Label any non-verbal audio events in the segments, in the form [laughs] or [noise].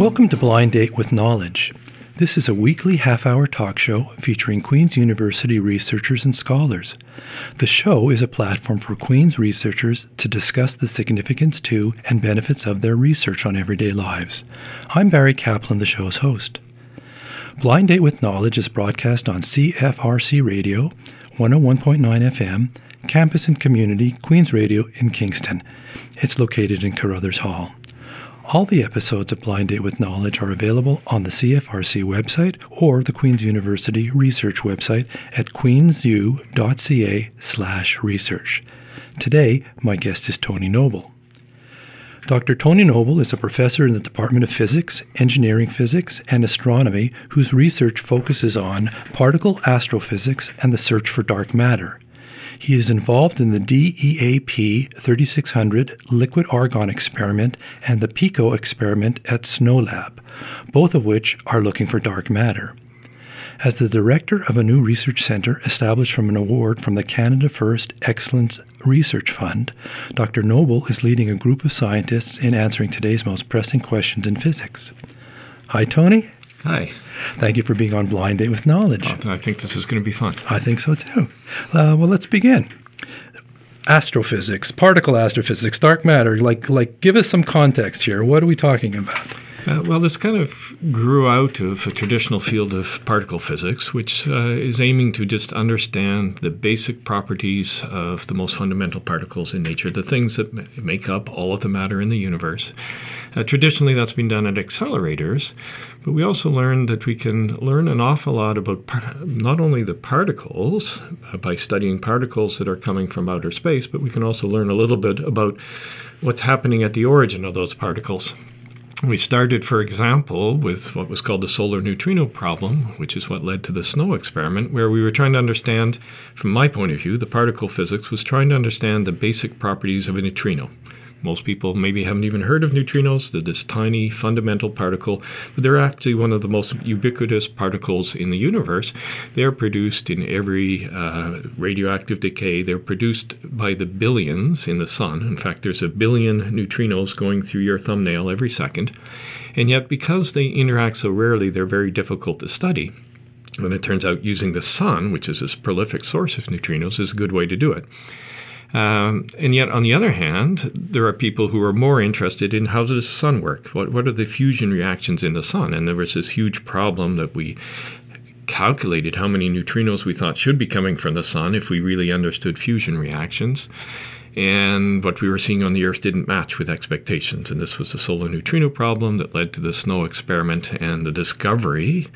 Welcome to Blind Date with Knowledge. This is a weekly half hour talk show featuring Queen's University researchers and scholars. The show is a platform for Queen's researchers to discuss the significance to and benefits of their research on everyday lives. I'm Barry Kaplan, the show's host. Blind Date with Knowledge is broadcast on CFRC Radio, 101.9 FM, Campus and Community, Queen's Radio in Kingston. It's located in Carruthers Hall. All the episodes of Blind Date with Knowledge are available on the CFRC website or the Queen's University research website at queensu.ca slash research. Today, my guest is Tony Noble. Dr. Tony Noble is a professor in the Department of Physics, Engineering Physics, and Astronomy whose research focuses on particle astrophysics and the search for dark matter. He is involved in the DEAP 3600 liquid argon experiment and the PICO experiment at SNOLAB, both of which are looking for dark matter. As the director of a new research center established from an award from the Canada First Excellence Research Fund, Dr. Noble is leading a group of scientists in answering today's most pressing questions in physics. Hi, Tony. Hi. Thank you for being on Blind Date with Knowledge. I think this is going to be fun. I think so too. Uh, well, let's begin. Astrophysics, particle astrophysics, dark matter. Like, like, give us some context here. What are we talking about? Uh, well, this kind of grew out of a traditional field of particle physics, which uh, is aiming to just understand the basic properties of the most fundamental particles in nature, the things that make up all of the matter in the universe. Uh, traditionally, that's been done at accelerators, but we also learned that we can learn an awful lot about par- not only the particles uh, by studying particles that are coming from outer space, but we can also learn a little bit about what's happening at the origin of those particles. We started, for example, with what was called the solar neutrino problem, which is what led to the SNO experiment, where we were trying to understand, from my point of view, the particle physics was trying to understand the basic properties of a neutrino. Most people maybe haven't even heard of neutrinos. They're this tiny fundamental particle, but they're actually one of the most ubiquitous particles in the universe. They're produced in every uh, radioactive decay. They're produced by the billions in the sun. In fact, there's a billion neutrinos going through your thumbnail every second. And yet, because they interact so rarely, they're very difficult to study. And it turns out using the sun, which is this prolific source of neutrinos, is a good way to do it. Um, and yet, on the other hand, there are people who are more interested in how does the sun work? What, what are the fusion reactions in the sun? And there was this huge problem that we calculated how many neutrinos we thought should be coming from the sun if we really understood fusion reactions. And what we were seeing on the Earth didn't match with expectations. And this was the solar neutrino problem that led to the SNO experiment and the discovery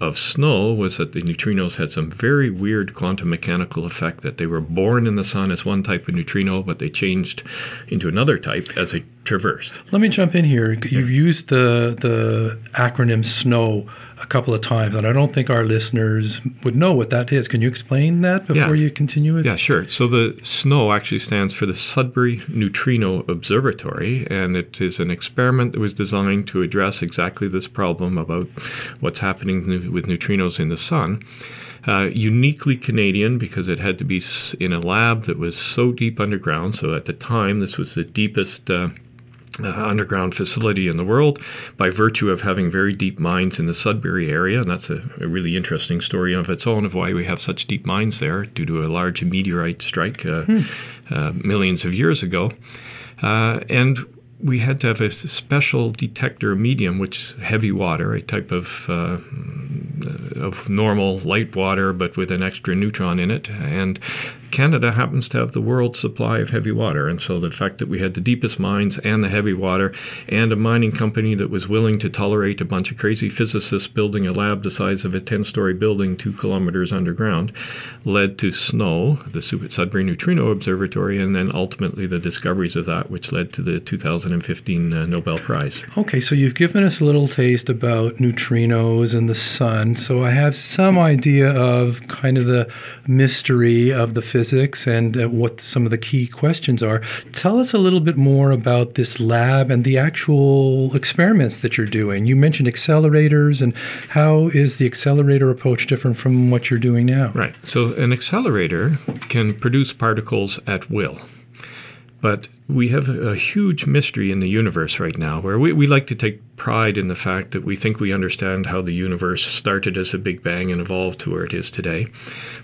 of SNO was that the neutrinos had some very weird quantum mechanical effect that they were born in the sun as one type of neutrino, but they changed into another type as they traversed. Let me jump in here. You've used the the acronym SNO a couple of times, and I don't think our listeners would know what that is. Can you explain that before yeah. you continue it? Yeah, sure. So the SNO actually stands for the Sudbury Neutrino Observatory, and it is an experiment that was designed to address exactly this problem about what's happening with neutrinos in the sun. Uh, uniquely Canadian because it had to be in a lab that was so deep underground. So at the time, this was the deepest. Uh, uh, underground facility in the world by virtue of having very deep mines in the Sudbury area. And that's a, a, really interesting story of its own of why we have such deep mines there due to a large meteorite strike uh, hmm. uh, millions of years ago. Uh, and we had to have a special detector medium, which heavy water, a type of uh, of normal light water, but with an extra neutron in it. And Canada happens to have the world's supply of heavy water. And so the fact that we had the deepest mines and the heavy water and a mining company that was willing to tolerate a bunch of crazy physicists building a lab the size of a 10 story building two kilometers underground led to SNO, the Sudbury Neutrino Observatory, and then ultimately the discoveries of that, which led to the 2015 uh, Nobel Prize. Okay, so you've given us a little taste about neutrinos and the sun. So I have some idea of kind of the mystery of the physics and uh, what some of the key questions are. Tell us a little bit more about this lab and the actual experiments that you're doing. You mentioned accelerators, and how is the accelerator approach different from what you're doing now? Right. So, an accelerator can produce particles at will. But we have a huge mystery in the universe right now where we, we like to take pride in the fact that we think we understand how the universe started as a Big Bang and evolved to where it is today.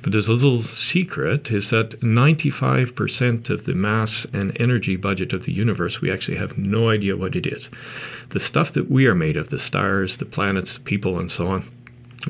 But there's a little secret is that 95% of the mass and energy budget of the universe, we actually have no idea what it is. The stuff that we are made of, the stars, the planets, the people, and so on,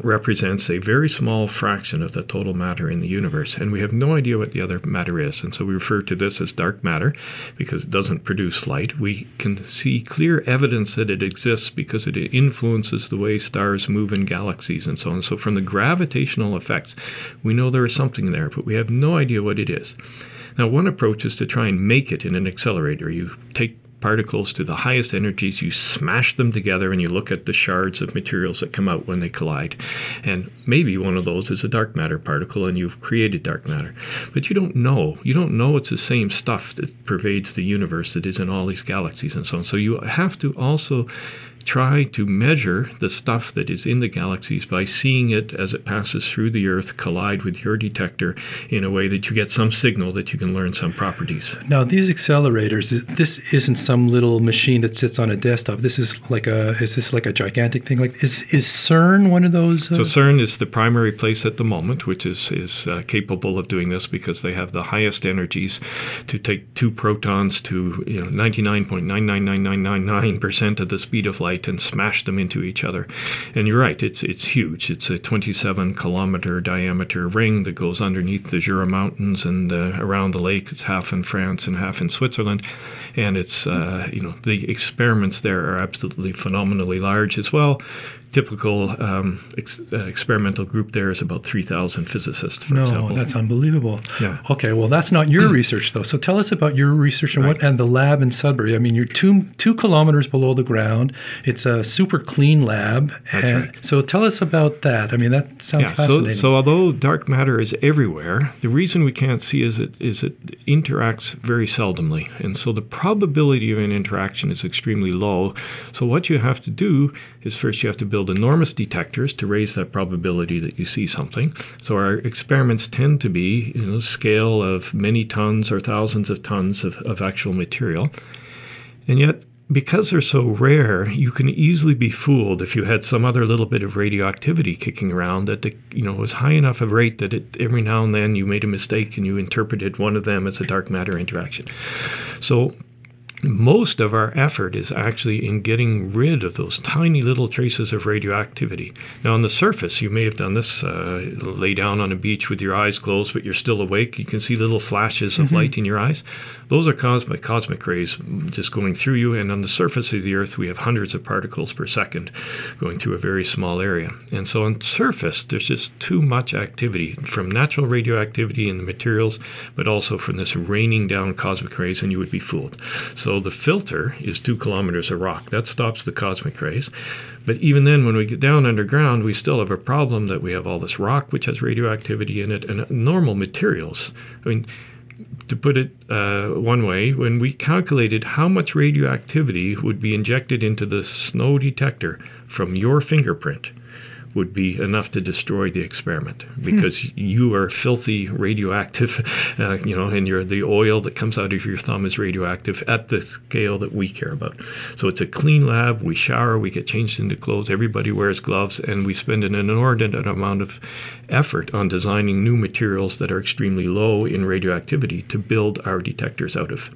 represents a very small fraction of the total matter in the universe, and we have no idea what the other matter is. And so we refer to this as dark matter because it doesn't produce light. We can see clear evidence that it exists because it influences the way stars move in galaxies and so on. So from the gravitational effects, we know there is something there, but we have no idea what it is. Now, one approach is to try and make it in an accelerator. You take particles to the highest energies, you smash them together, and you look at the shards of materials that come out when they collide. And maybe one of those is a dark matter particle, and you've created dark matter. But you don't know. You don't know it's the same stuff that pervades the universe that is in all these galaxies and so on. So you have to also try to measure the stuff that is in the galaxies by seeing it as it passes through the Earth collide with your detector in a way that you get some signal that you can learn some properties. Now, these accelerators, this isn't some little machine that sits on a desktop. This is like a is this like a gigantic thing? Like is is CERN one of those? Uh... So CERN is the primary place at the moment, which is is uh, capable of doing this because they have the highest energies to take two protons to you know ninety nine point nine nine nine nine nine nine percent of the speed of light and smash them into each other. And you're right, it's it's huge. It's a 27 kilometer diameter ring that goes underneath the Jura Mountains and uh, around the lake. It's half in France and half in Switzerland, and it's uh, you know the experiments there are absolutely phenomenally large as well typical um, ex- uh, experimental group there is about 3,000 physicists, for no, example. that's unbelievable. Yeah. Okay, well, that's not your [clears throat] research, though. So tell us about your research and, Right. what, and the lab in Sudbury. I mean, you're two, two kilometers below the ground. It's a super clean lab. That's and right. So tell us about that. I mean, that sounds yeah, so, so although dark matter is everywhere, the reason we can't see is it is it interacts very seldomly, and so the probability of an interaction is extremely low. So what you have to do is first you have to build enormous detectors to raise that probability that you see something. So our experiments tend to be you know scale of many tons or thousands of tons of, of actual material, and yet because they're so rare, you can easily be fooled if you had some other little bit of radioactivity kicking around that the, you know was high enough of rate that it, every now and then you made a mistake and you interpreted one of them as a dark matter interaction. So most of our effort is actually in getting rid of those tiny little traces of radioactivity. Now, on the surface, you may have done this uh, lay down on a beach with your eyes closed, but you're still awake. You can see little flashes of light in your eyes. Those are caused by cosmic rays just going through you. And on the surface of the Earth, we have hundreds of particles per second going through a very small area. And so on the surface, there's just too much activity from natural radioactivity in the materials, but also from this raining down cosmic rays, and you would be fooled. So the filter is two kilometers of rock. That stops the cosmic rays. But even then, when we get down underground, we still have a problem that we have all this rock which has radioactivity in it and normal materials. I mean, to put it uh, one way, when we calculated how much radioactivity would be injected into the SNO detector from your fingerprint, would be enough to destroy the experiment because you are filthy radioactive, [laughs] uh, you know, and the oil that comes out of your thumb is radioactive at the scale that we care about. So it's a clean lab. We shower, we get changed into clothes. Everybody wears gloves, and we spend an inordinate amount of effort on designing new materials that are extremely low in radioactivity to build our detectors out of.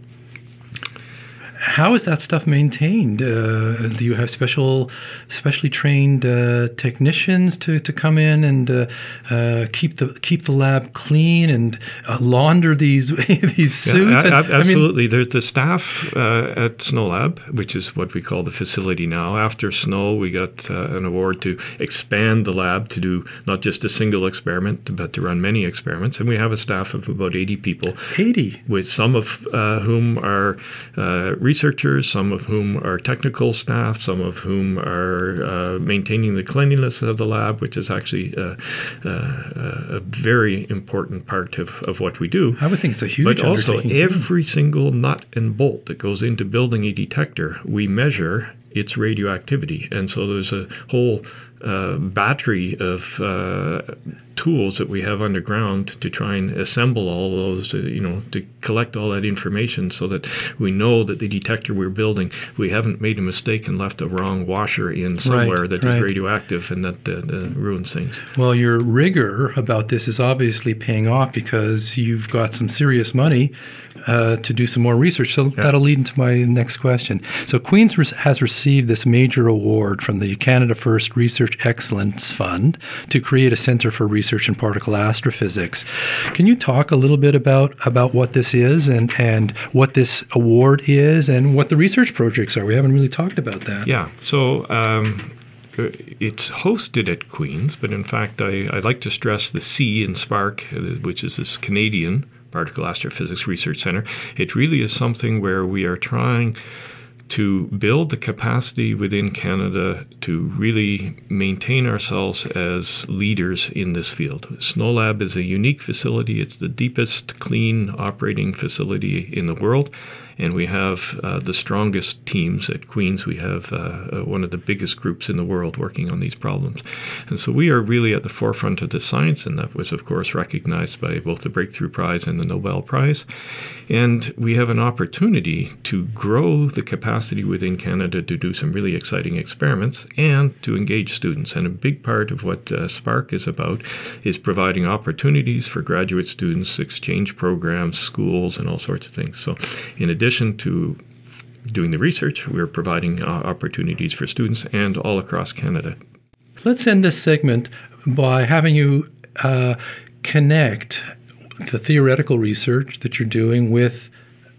How is that stuff maintained? Uh, do you have special, specially trained uh, technicians to, to come in and uh, uh, keep the keep the lab clean and uh, launder these [laughs] these suits? Yeah, And, a- I mean, absolutely. There's the staff uh, at SNOLAB, which is what we call the facility now. After Snow, we got uh, an award to expand the lab to do not just a single experiment, but to run many experiments. And we have a staff of about 80 people, eighty. with some of uh, whom are uh, researchers, some of whom are technical staff, some of whom are uh, maintaining the cleanliness of the lab, which is actually uh, uh, a very important part of, of what we do. I would think it's a huge. But also, every single nut and bolt that goes into building a detector, we measure its radioactivity. And so there's a whole uh, battery of uh, tools that we have underground to try and assemble all those, uh, you know, to collect all that information so that we know that the detector we're building, we haven't made a mistake and left a wrong washer in somewhere Right, that is right. radioactive and that uh, uh, ruins things. Well, your rigor about this is obviously paying off because you've got some serious money uh, to do some more research. So that'll lead into my next question. So Queens has received this major award from the Canada First Research Excellence Fund to create a center for research in particle astrophysics. Can you talk a little bit about about what this is and and what this award is and what the research projects are? We haven't really talked about that. Yeah. So um, it's hosted at Queen's, but in fact, I, I like to stress the C in CPARC, uh, which is this Canadian Particle Astrophysics Research Center. It really is something where we are trying to build the capacity within Canada to really maintain ourselves as leaders in this field. SNOLAB is a unique facility. It's the deepest clean operating facility in the world. And we have uh, the strongest teams at Queen's. We have uh, uh, one of the biggest groups in the world working on these problems. And so we are really at the forefront of the science, and that was, of course, recognized by both the Breakthrough Prize and the Nobel Prize. And we have an opportunity to grow the capacity within Canada to do some really exciting experiments and to engage students. And a big part of what uh, CPARC is about is providing opportunities for graduate students, exchange programs, schools, and all sorts of things. So, in addition to doing the research, we're providing uh, opportunities for students and all across Canada. Let's end this segment by having you uh, connect the theoretical research that you're doing with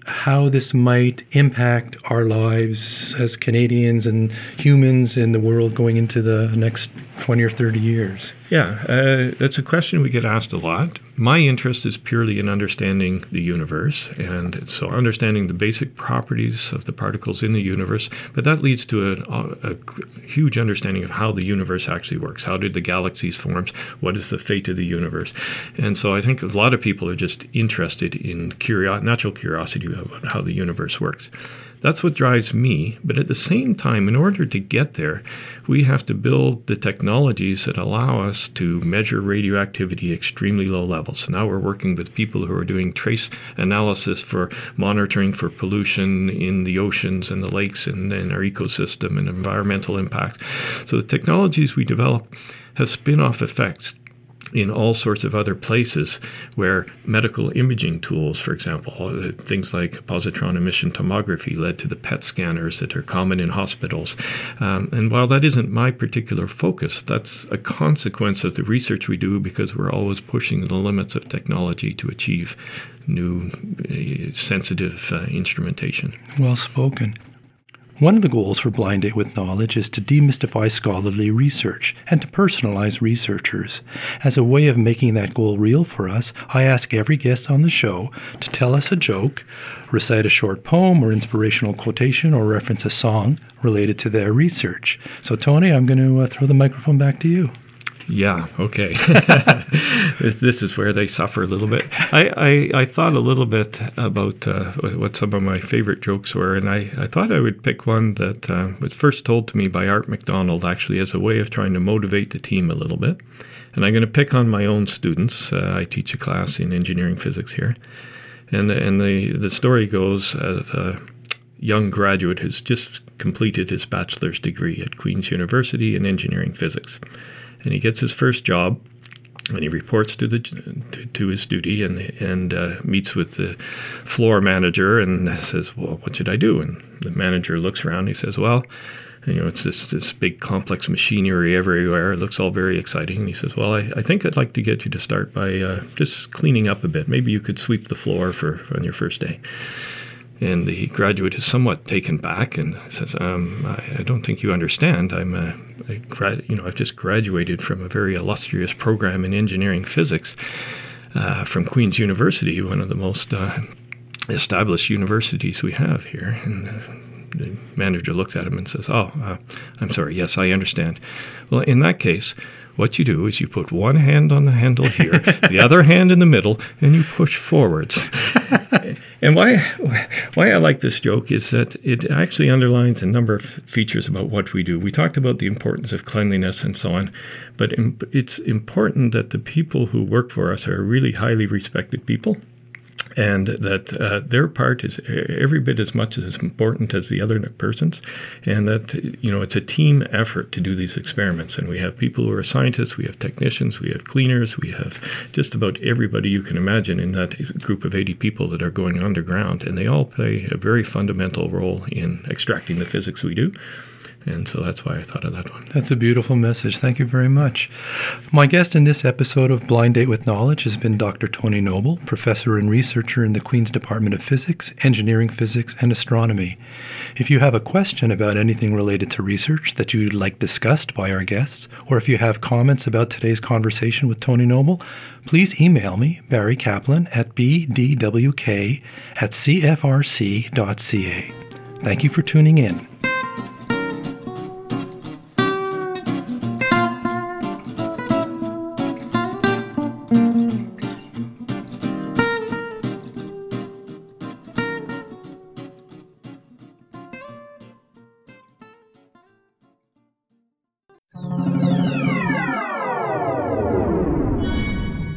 how this might impact our lives as Canadians and humans in the world going into the next 20 or 30 years. Yeah, uh, that's a question we get asked a lot. My interest is purely in understanding the universe, and so understanding the basic properties of the particles in the universe. But that leads to a, a huge understanding of how the universe actually works. How did the galaxies form? What is the fate of the universe? And so I think a lot of people are just interested in curio- natural curiosity about how the universe works. That's what drives me. But at the same time, in order to get there, we have to build the technologies that allow us to measure radioactivity at extremely low levels. So now we're working with people who are doing trace analysis for monitoring for pollution in the oceans and the lakes and in our ecosystem and environmental impact. So the technologies we develop have spin off effects in all sorts of other places where medical imaging tools, for example, things like positron emission tomography led to the PET scanners that are common in hospitals. Um, and while that isn't my particular focus, that's a consequence of the research we do because we're always pushing the limits of technology to achieve new uh, sensitive uh, instrumentation. Well spoken. One of the goals for Blind Date with Knowledge is to demystify scholarly research and to personalize researchers. As a way of making that goal real for us, I ask every guest on the show to tell us a joke, recite a short poem or inspirational quotation, or reference a song related to their research. So, Tony, I'm going to uh, throw the microphone back to you. Yeah, okay. this, [laughs] this is where they suffer a little bit. I, I, I thought a little bit about uh, what some of my favorite jokes were, and I, I thought I would pick one that uh, was first told to me by Art McDonald, actually, as a way of trying to motivate the team a little bit. And I'm going to pick on my own students. Uh, I teach a class in engineering physics here. And, the, and the, the story goes of a young graduate who's just completed his bachelor's degree at Queen's University in engineering physics and he gets his first job and he reports to the to, to his duty and and uh, meets with the floor manager and says, "Well, what should I do?" And the manager looks around. And he says, "Well." You know, it's this, this big complex machinery everywhere. It looks all very exciting. And he says, Well, I, I think I'd like to get you to start by uh, just cleaning up a bit. Maybe you could sweep the floor for on your first day. And the graduate is somewhat taken back and says, um, I, I, don't think you understand. I'm a, a grad, you know, I've just graduated from a very illustrious program in engineering physics uh, from Queen's University, one of the most uh, established universities we have here. And the manager looks at him and says, Oh, uh, I'm sorry. Yes, I understand. Well, in that case, what you do is you put one hand on the handle here, [laughs] the other hand in the middle, and you push forwards. And why why I like this joke is that it actually underlines a number of features about what we do. We talked about the importance of cleanliness and so on, but it's important that the people who work for us are really highly respected people and that uh, their part is every bit as much as important as the other person's, and that you know it's a team effort to do these experiments. And we have people who are scientists, we have technicians, we have cleaners, we have just about everybody you can imagine in that group of 80 people that are going underground, and they all play a very fundamental role in extracting the physics we do. And so that's why I thought of that one. That's a beautiful message. Thank you very much. My guest in this episode of Blind Date with Knowledge has been Dr. Tony Noble, professor and researcher in the Queen's Department of Physics, Engineering Physics, and Astronomy. If you have a question about anything related to research that you'd like discussed by our guests, or if you have comments about today's conversation with Tony Noble, please email me, Barry Kaplan, at bdwk at cfrc.ca. Thank you for tuning in.